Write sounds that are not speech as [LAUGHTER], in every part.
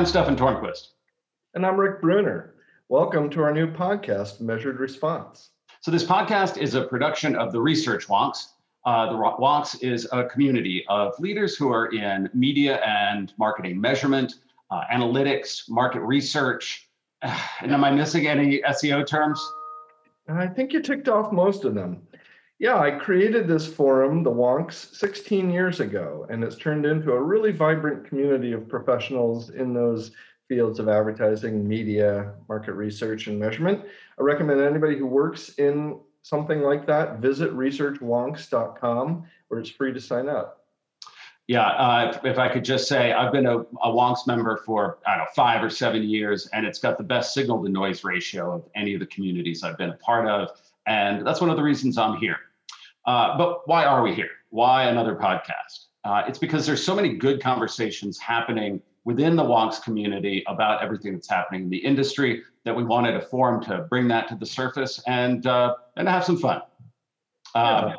I'm Stefan Tornquist. And I'm Rick Bruner. Welcome to our new podcast, Measured Response. So, this podcast is a production of the Research Wonks. Uh, the Wonks is a community of leaders who are in media and marketing measurement, uh, analytics, market research. [SIGHS] And am I missing any SEO terms? I think you ticked off most of them. Yeah, I created this forum, the Wonks, 16 years ago, and it's turned into a really vibrant community of professionals in those fields of advertising, media, market research, and measurement. I recommend anybody who works in something like that visit researchwonks.com where it's free to sign up. Yeah, uh, if I could just say, I've been a, a Wonks member for, I don't know, five or seven years, and it's got the best signal to noise ratio of any of the communities I've been a part of. And that's one of the reasons I'm here. Uh, but why are we here? Why another podcast? Uh, it's because there's so many good conversations happening within the Wonks community about everything that's happening in the industry that we wanted a forum to bring that to the surface and uh, and have some fun. Um,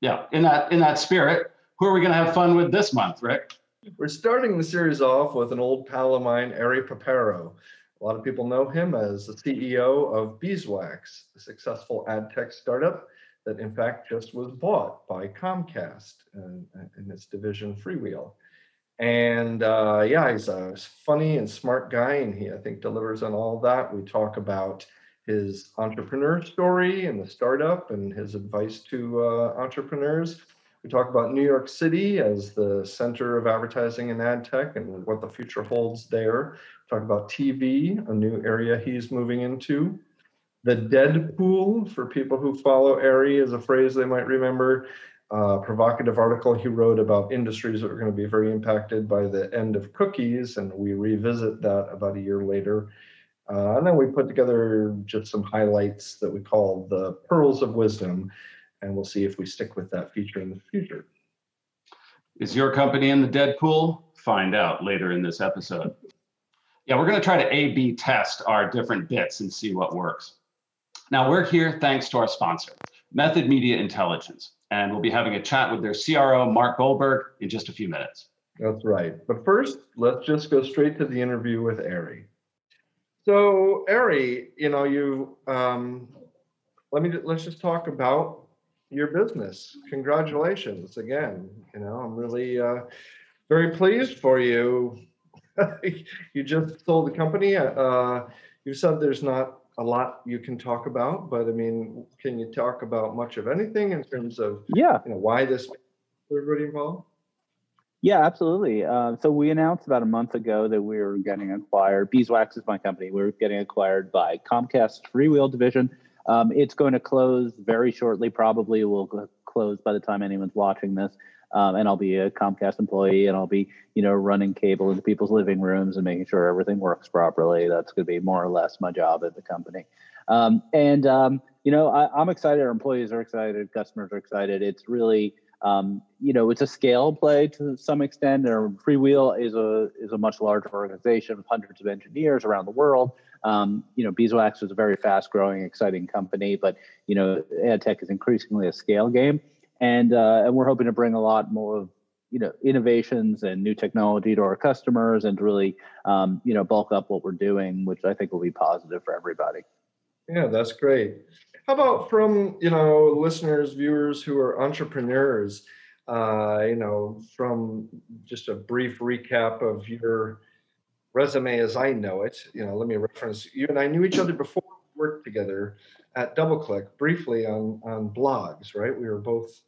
yeah, in that in that spirit, who are we going to have fun with this month, Rick? We're starting the series off with an old pal of mine, Ari Paparo. A lot of people know him as the CEO of Beeswax, a successful ad tech startup that in fact just was bought by Comcast and, and its division Freewheel. And uh, yeah, he's a funny and smart guy, and he I think delivers on all that. We talk about his entrepreneur story and the startup, and his advice to uh, entrepreneurs. We talk about New York City as the center of advertising and ad tech, and what the future holds there. We talk about TV, a new area he's moving into. The Deadpool, for people who follow Ari, is a phrase they might remember. Uh, provocative article he wrote about industries that are going to be very impacted by the end of cookies, and we revisit that about a year later. Uh, and then we put together just some highlights that we call the pearls of wisdom, and we'll see if we stick with that feature in the future. Is your company in the Deadpool? Find out later in this episode. Yeah, we're going to try to A B test our different bits and see what works. Now, we're here thanks to our sponsor, Method Media Intelligence, and we'll be having a chat with their CRO, Mark Goldberg, in just a few minutes. That's right. But first, let's just go straight to the interview with Ari. So, Ari, you know, you um, let me let's just talk about your business. Congratulations again. You know, I'm really uh, very pleased for you. [LAUGHS] you just sold the company. Uh, you said there's not a lot you can talk about, but I mean, can you talk about much of anything in terms of yeah, you know, why this everybody involved? Yeah, absolutely. Uh, so we announced about a month ago that we were getting acquired. Beeswax is my company. We are getting acquired by Comcast Freewheel division. Um, it's going to close very shortly. Probably will close by the time anyone's watching this um, and I'll be a Comcast employee, and I'll be, you know, running cable into people's living rooms and making sure everything works properly. That's going to be more or less my job at the company. Um, and um, you know, I, am excited. Our employees are excited. Customers are excited. It's really, um, you know, it's a scale play to some extent. Or Freewheel is a is a much larger organization with hundreds of engineers around the world. Um, you know, Beeswax is a very fast growing, exciting company, but you know, ad tech is increasingly a scale game and uh, and we're hoping to bring a lot more you know innovations and new technology to our customers and to really um, you know bulk up what we're doing which i think will be positive for everybody. Yeah that's great. How about from you know listeners viewers who are entrepreneurs uh, you know from just a brief recap of your resume as i know it you know let me reference you and i knew each other before we worked together at doubleclick briefly on on blogs right? We were both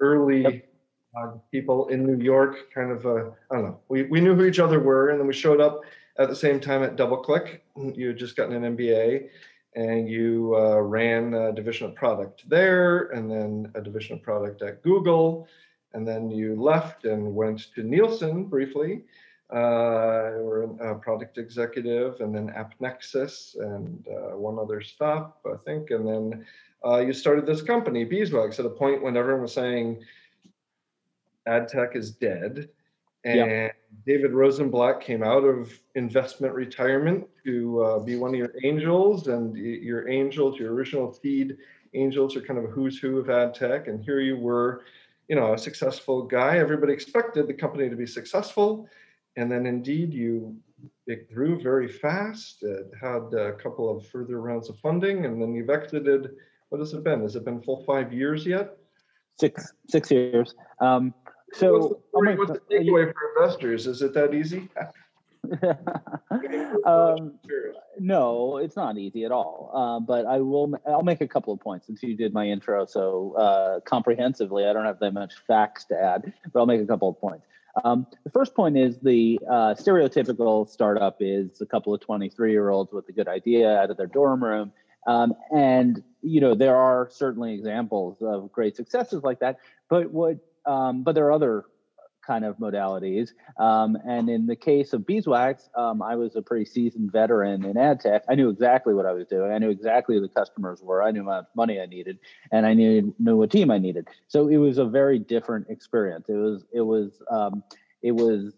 early yep. uh, people in New York, kind of, uh, I don't know, we, we knew who each other were, and then we showed up at the same time at DoubleClick. You had just gotten an MBA, and you uh, ran a division of product there, and then a division of product at Google, and then you left and went to Nielsen briefly. Uh, were a product executive, and then AppNexus, and uh, one other stop, I think, and then uh, you started this company, Beeswax, at a point when everyone was saying ad tech is dead. And yep. David Rosenblatt came out of investment retirement to uh, be one of your angels, and your angels, your original seed angels, are kind of a who's who of ad tech. And here you were, you know, a successful guy. Everybody expected the company to be successful, and then indeed you it grew very fast. It had a couple of further rounds of funding, and then you've exited. What has it been? Has it been full five years yet? Six six years. Um, what's so the, story, what's the takeaway for investors? Is it that easy? [LAUGHS] um, no, it's not easy at all. Uh, but I will. I'll make a couple of points since you did my intro so uh, comprehensively. I don't have that much facts to add, but I'll make a couple of points. Um, the first point is the uh, stereotypical startup is a couple of 23 year olds with a good idea out of their dorm room. Um, and, you know, there are certainly examples of great successes like that. But what, um, but there are other kind of modalities. Um, and in the case of beeswax, um, I was a pretty seasoned veteran in ad tech. I knew exactly what I was doing. I knew exactly who the customers were. I knew how much money I needed, and I knew knew what team I needed. So it was a very different experience. It was it was um, it was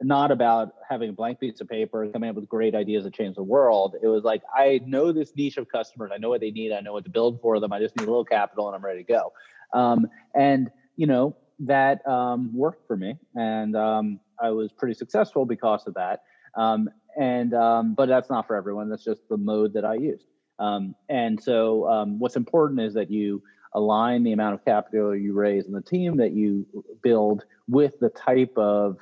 not about having a blank piece of paper coming up with great ideas that change the world. It was like I know this niche of customers. I know what they need. I know what to build for them. I just need a little capital, and I'm ready to go. Um, and you know that um, worked for me, and um, I was pretty successful because of that. Um, and um, but that's not for everyone. That's just the mode that I used. Um, and so, what's important is that you align the amount of capital you raise and the team that you build with the type of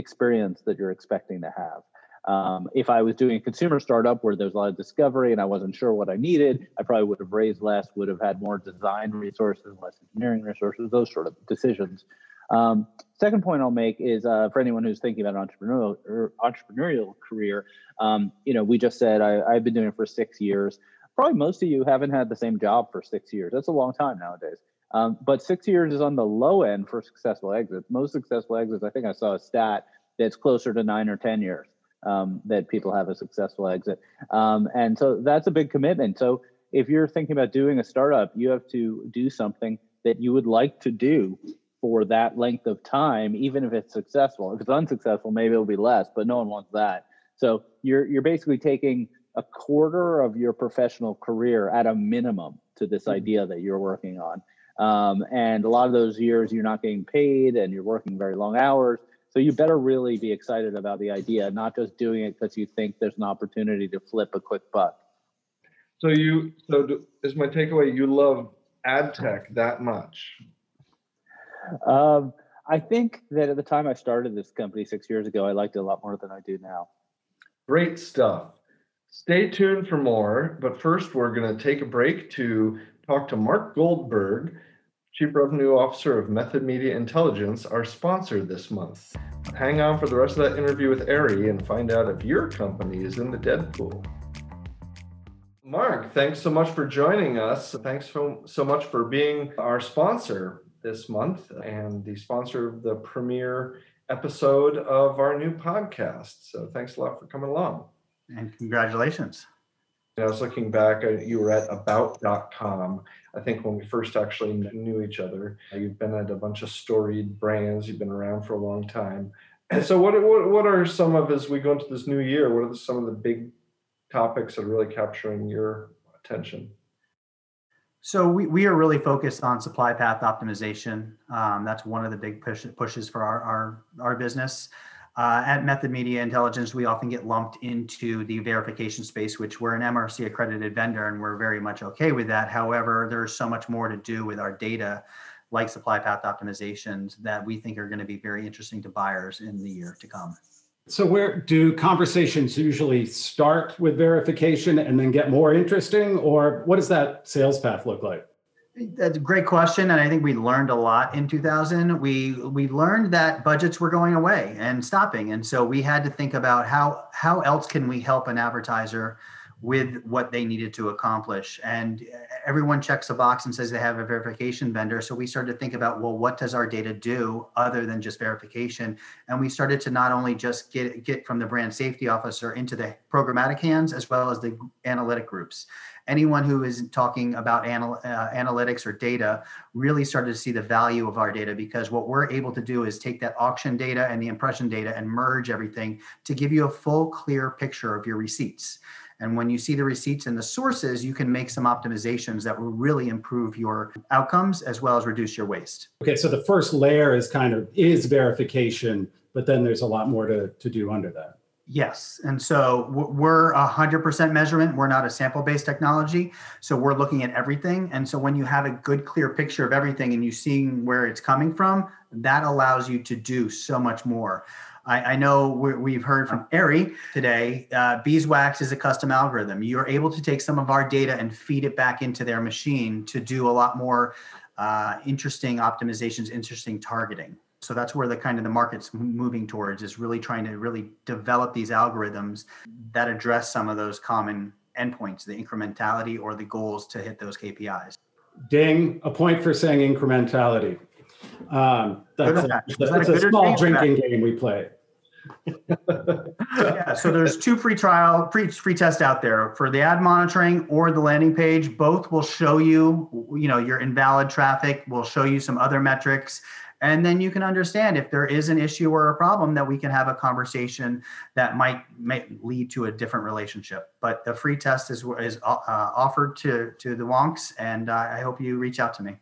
experience that you're expecting to have. Um, if I was doing a consumer startup where there's a lot of discovery and I wasn't sure what I needed, I probably would have raised less, would have had more design resources, less engineering resources, those sort of decisions. Um, second point I'll make is uh, for anyone who's thinking about an entrepreneurial er, entrepreneurial career, um, you know, we just said I, have been doing it for six years. Probably most of you haven't had the same job for six years. That's a long time nowadays. Um, but six years is on the low end for successful exits. Most successful exits, I think I saw a stat that's closer to nine or 10 years um, that people have a successful exit. Um, and so that's a big commitment. So if you're thinking about doing a startup, you have to do something that you would like to do for that length of time, even if it's successful. If it's unsuccessful, maybe it'll be less, but no one wants that. So you're you're basically taking a quarter of your professional career at a minimum to this mm-hmm. idea that you're working on. Um, and a lot of those years you're not getting paid and you're working very long hours. So you better really be excited about the idea, not just doing it because you think there's an opportunity to flip a quick buck. So you, so is my takeaway, you love ad tech that much? Um, I think that at the time I started this company six years ago, I liked it a lot more than I do now. Great stuff. Stay tuned for more, but first we're going to take a break to talk to Mark Goldberg Chief Revenue Officer of Method Media Intelligence, our sponsor this month. Hang on for the rest of that interview with Ari and find out if your company is in the Deadpool. Mark, thanks so much for joining us. Thanks so, so much for being our sponsor this month and the sponsor of the premiere episode of our new podcast. So thanks a lot for coming along. And congratulations. I was looking back, you were at about.com. I think when we first actually knew each other, you've been at a bunch of storied brands, you've been around for a long time. And [CLEARS THROAT] so, what, what, what are some of, as we go into this new year, what are some of the big topics that are really capturing your attention? So we, we are really focused on supply path optimization. Um, that's one of the big push, pushes for our, our, our business. Uh, at Method Media Intelligence, we often get lumped into the verification space, which we're an MRC accredited vendor and we're very much okay with that. However, there's so much more to do with our data, like supply path optimizations, that we think are going to be very interesting to buyers in the year to come. So, where do conversations usually start with verification and then get more interesting, or what does that sales path look like? That's a great question, and I think we learned a lot in 2000. We we learned that budgets were going away and stopping, and so we had to think about how how else can we help an advertiser with what they needed to accomplish. And everyone checks a box and says they have a verification vendor. So we started to think about, well, what does our data do other than just verification? And we started to not only just get get from the brand safety officer into the programmatic hands as well as the analytic groups anyone who is talking about anal- uh, analytics or data really started to see the value of our data because what we're able to do is take that auction data and the impression data and merge everything to give you a full clear picture of your receipts and when you see the receipts and the sources you can make some optimizations that will really improve your outcomes as well as reduce your waste okay so the first layer is kind of is verification but then there's a lot more to, to do under that Yes. And so we're a 100% measurement. We're not a sample based technology. So we're looking at everything. And so when you have a good, clear picture of everything and you're seeing where it's coming from, that allows you to do so much more. I, I know we have heard from Ari today. Uh, beeswax is a custom algorithm. You're able to take some of our data and feed it back into their machine to do a lot more uh, interesting optimizations, interesting targeting. So that's where the kind of the market's moving towards is really trying to really develop these algorithms that address some of those common endpoints, the incrementality or the goals to hit those KPIs. Ding, a point for saying incrementality. Um, that's a, that? that's a small drinking game we play. Yeah, so there's two free trial, free free tests out there for the ad monitoring or the landing page. Both will show you, you know, your invalid traffic. Will show you some other metrics and then you can understand if there is an issue or a problem that we can have a conversation that might, might lead to a different relationship but the free test is, is uh, offered to, to the wonks and uh, i hope you reach out to me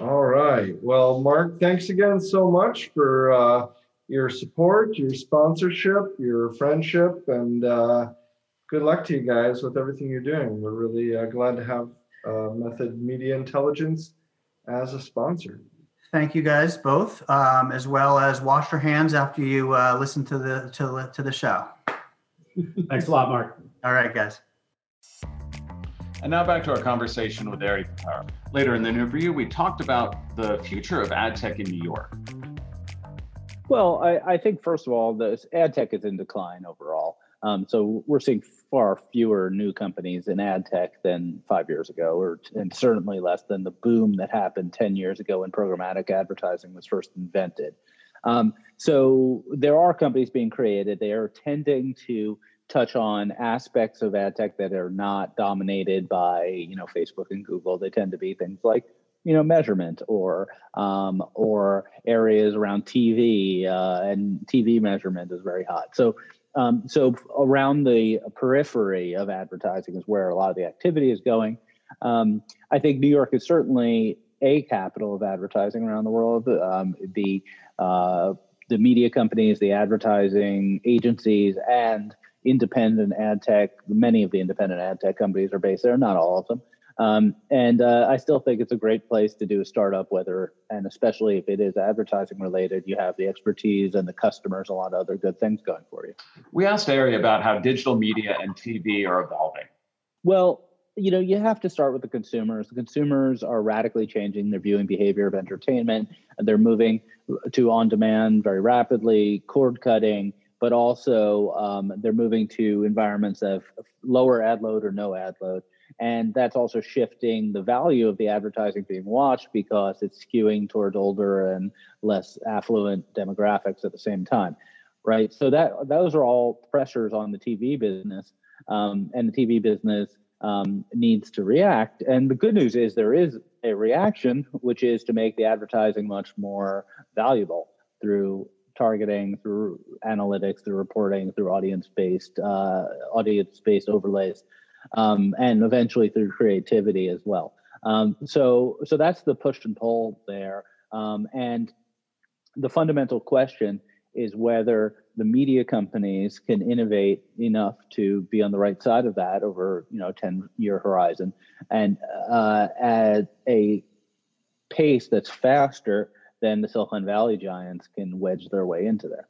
all right well mark thanks again so much for uh, your support your sponsorship your friendship and uh, good luck to you guys with everything you're doing we're really uh, glad to have uh, method media intelligence as a sponsor Thank you guys both, um, as well as wash your hands after you uh, listen to the to the, to the show. Thanks a lot, Mark. All right, guys. And now back to our conversation with Ari Paparo. Later in the interview, we talked about the future of ad tech in New York. Well, I, I think first of all, the ad tech is in decline overall. Um, so we're seeing far fewer new companies in ad tech than five years ago, or and certainly less than the boom that happened 10 years ago when programmatic advertising was first invented. Um, so there are companies being created. They are tending to touch on aspects of ad tech that are not dominated by you know Facebook and Google. They tend to be things like you know measurement or um, or areas around TV uh, and TV measurement is very hot. So um, so around the periphery of advertising is where a lot of the activity is going. Um, I think New York is certainly a capital of advertising around the world. Um, the uh, the media companies, the advertising agencies, and independent ad tech. Many of the independent ad tech companies are based there. Not all of them. Um, and uh, I still think it's a great place to do a startup, whether and especially if it is advertising related, you have the expertise and the customers, a lot of other good things going for you. We asked Ari about how digital media and TV are evolving. Well, you know, you have to start with the consumers. The consumers are radically changing their viewing behavior of entertainment, they're moving to on demand very rapidly, cord cutting, but also um, they're moving to environments of lower ad load or no ad load and that's also shifting the value of the advertising being watched because it's skewing towards older and less affluent demographics at the same time right? So that those are all pressures on the tv business um, and the tv business um, needs to react. And the good news is there is a reaction which is to make the advertising much more valuable through targeting through analytics through reporting through audience based uh, audience based overlays um, and eventually through creativity as well. Um, so, so that's the push and pull there. Um, and the fundamental question is whether the media companies can innovate enough to be on the right side of that over you know 10 year horizon and uh, at a pace that's faster than the silicon valley giants can wedge their way into there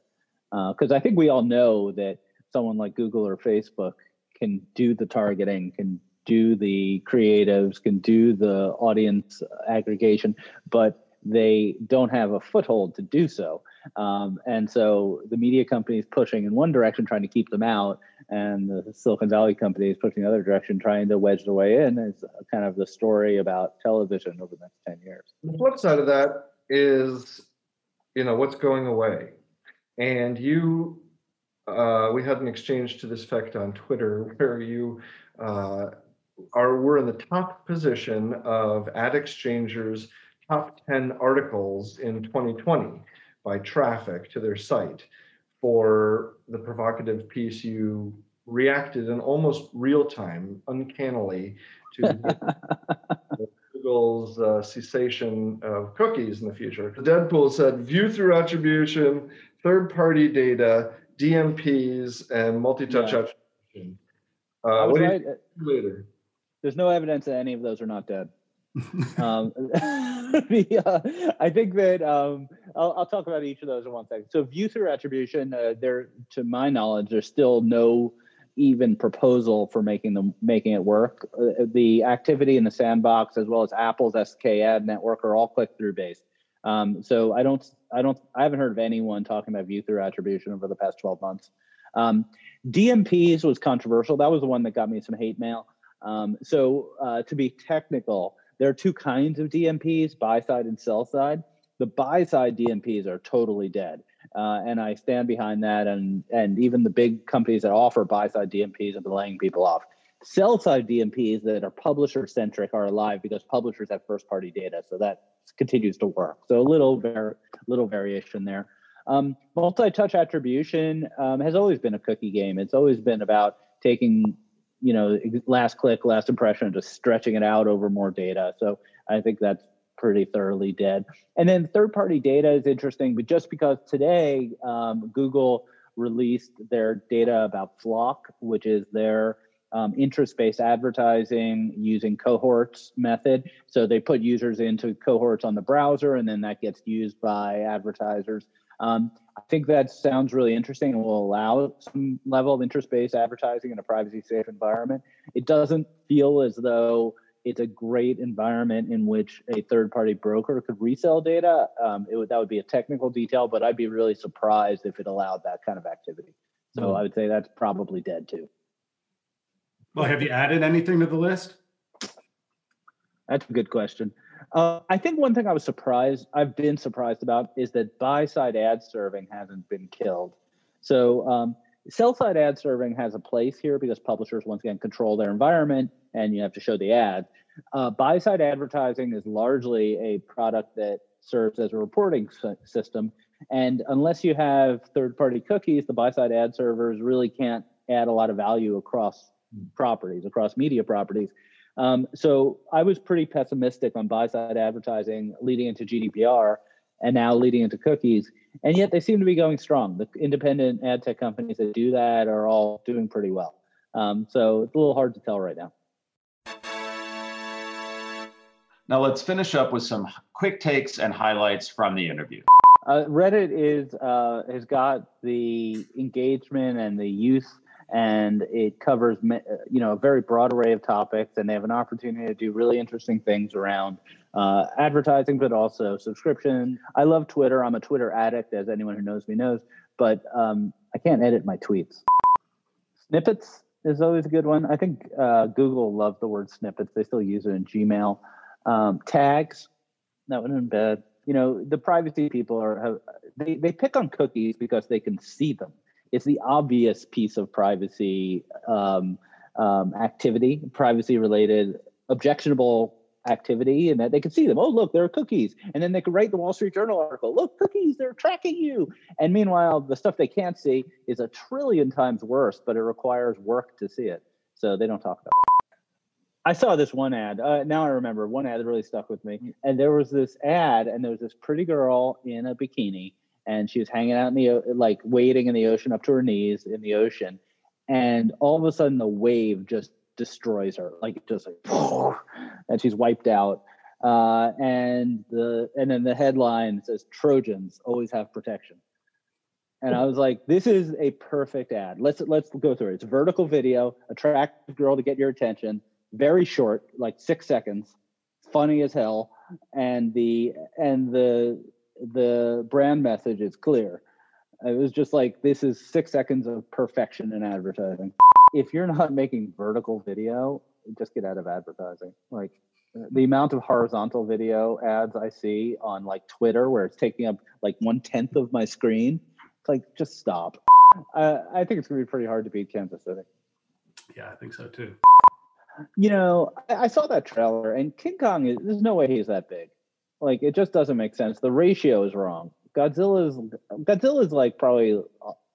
because uh, i think we all know that someone like google or facebook can do the targeting, can do the creatives, can do the audience aggregation, but they don't have a foothold to do so. Um, and so the media companies pushing in one direction, trying to keep them out, and the Silicon Valley companies pushing the other direction, trying to wedge their way in, is kind of the story about television over the next 10 years. The flip side of that is, you know, what's going away. And you uh, we had an exchange to this effect on Twitter [LAUGHS] where you uh, are we're in the top position of AdExchanger's top 10 articles in 2020 by traffic to their site for the provocative piece you reacted in almost real time uncannily to [LAUGHS] Google's uh, cessation of cookies in the future. Deadpool said, view through attribution, third party data, DMPs and multi-touch Yeah. attribution. Uh, was what do you right. think later? There's no evidence that any of those are not dead. [LAUGHS] um, [LAUGHS] the, uh, I think that um, I'll, I'll talk about each of those in one second. So view through attribution, uh, there, to my knowledge, there's still no even proposal for making them making it work. Uh, the activity in the sandbox, as well as Apple's SKAdNetwork, are all click through based. Um, so I don't, I don't, I haven't heard of anyone talking about view through attribution over the past 12 months. Um, DMPs was controversial. That was the one that got me some hate mail. Um, so uh, to be technical, there are two kinds of DMPs, buy side and sell side. The buy side DMPs are totally dead. Uh, and I stand behind that. And, and even the big companies that offer buy side DMPs have been laying people off. Sell side DMPs that are publisher centric are alive because publishers have first party data. So that continues to work. So a little, var- little variation there. Um, multi-touch attribution um, has always been a cookie game. It's always been about taking, you know, last click, last impression, just stretching it out over more data. So I think that's pretty thoroughly dead. And then third-party data is interesting, but just because today um, Google released their data about FLoC, which is their um, interest-based advertising using cohorts method. So they put users into cohorts on the browser, and then that gets used by advertisers. Um, I think that sounds really interesting and will allow some level of interest-based advertising in a privacy-safe environment. It doesn't feel as though it's a great environment in which a third-party broker could resell data. Um, it would, that would be a technical detail, but I'd be really surprised if it allowed that kind of activity. So Mm. I would say that's probably dead too. Well, have you added anything to the list? That's a good question. Uh, I think one thing I was surprised, I've been surprised about, is that buy side ad serving hasn't been killed. So um, sell side ad serving has a place here because publishers once again control their environment and you have to show the ad. Uh, buy side advertising is largely a product that serves as a reporting sy- system. And unless you have third party cookies, the buy side ad servers really can't add a lot of value across properties, across media properties. Um, so I was pretty pessimistic on buy side advertising leading into GDPR and now leading into cookies. And yet they seem to be going strong. The independent ad tech companies that do that are all doing pretty well. Um, so it's a little hard to tell right now. Now let's finish up with some quick takes and highlights from the interview. Uh, Reddit is uh, has got the engagement and the use, and it covers you know a very broad array of topics, and they have an opportunity to do really interesting things around uh, advertising, but also subscription. I love Twitter. I'm a Twitter addict, as anyone who knows me knows, but um, I can't edit my tweets. Snippets is always a good one. I think uh, Google loves the word snippets. They still use it in Gmail. Um, tags, that have been bad you know the privacy people are have, they, they pick on cookies because they can see them it's the obvious piece of privacy um, um, activity privacy related objectionable activity and that they can see them. Oh look there are cookies. And then they could write the wall street journal article. Look cookies they're tracking you. And meanwhile the stuff they can't see is a trillion times worse but it requires work to see it. So they don't talk about it. I saw this one ad. Uh, now I remember one ad that really stuck with me. And there was this ad, and there was this pretty girl in a bikini, and she was hanging out in the like wading in the ocean up to her knees in the ocean, and all of a sudden the wave just destroys her, like just like, [LAUGHS] and she's wiped out. Uh, and the and then the headline says Trojans always have protection. And I was like, this is a perfect ad. Let's let's go through it. It's a vertical video, attractive girl to get your attention very short, like six seconds, funny as hell, and the and the the brand message is clear. It was just like this is six seconds of perfection in advertising. If you're not making vertical video, just get out of advertising. Like the amount of horizontal video ads I see on like Twitter, where it's taking up like one tenth of my screen, it's like just stop. Uh, I think it's gonna be pretty hard to beat Kansas City. Yeah, I think so too. You know, I, I saw that trailer, and King Kong is. There's no way he's that big. Like it just doesn't make sense. The ratio is wrong. Godzilla's Godzilla is like probably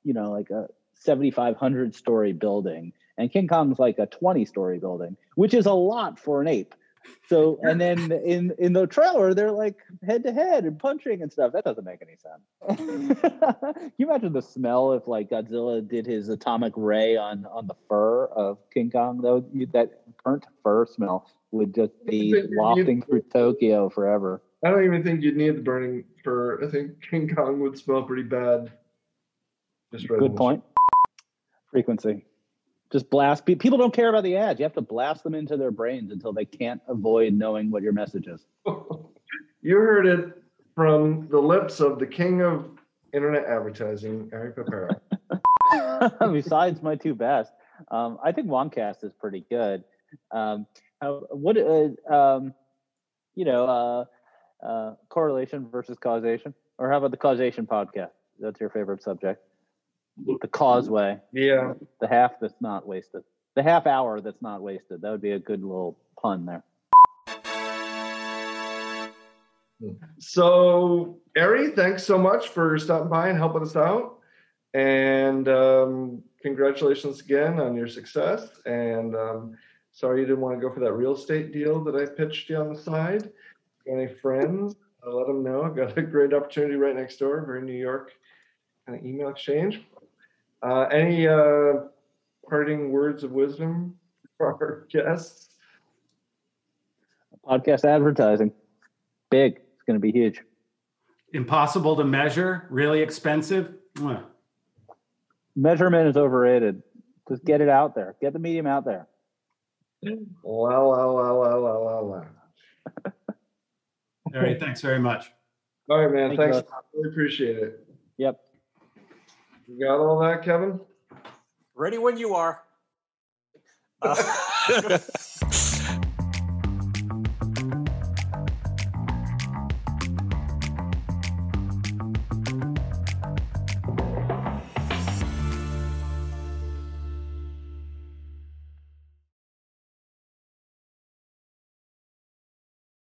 you know like a 7,500 story building, and King Kong's like a 20 story building, which is a lot for an ape. So and then in in the trailer they're like head to head and punching and stuff. That doesn't make any sense. [LAUGHS] Can you imagine the smell if like Godzilla did his atomic ray on on the fur of King Kong? Though that burnt fur smell would just be wafting through Tokyo forever. I don't even think you'd need the burning fur. I think King Kong would smell pretty bad. Just good point. Frequency. Just blast. People don't care about the ads. You have to blast them into their brains until they can't avoid knowing what your message is. [LAUGHS] You heard it from the lips of the king of internet advertising Ari Paparo. [LAUGHS] Besides my two best um, i think Wonkast is pretty good. Um, how, what uh, um, you know uh, uh, correlation versus causation or how about the causation podcast that's your favorite subject the causeway. Yeah. The half that's not wasted. The half hour that's not wasted. That would be a good little pun there. So, Ari, thanks so much for stopping by and helping us out. And um, congratulations again on your success. And um, sorry you didn't want to go for that real estate deal that I pitched you on the side. Any friends? I'll let them know. I've got a great opportunity right next door, very New York kind of email exchange. Uh, any uh, parting words of wisdom for our guests? Podcast advertising, big. It's going to be huge. Impossible to measure, really expensive. Measurement is overrated. Just get it out there. Get the medium out there. La la la la la la la. [LAUGHS] All right. Thanks very much. All right, man. Thank Thanks. Really appreciate it. Yep. You got all that, Kevin? Ready when you are. Uh, [LAUGHS] [LAUGHS]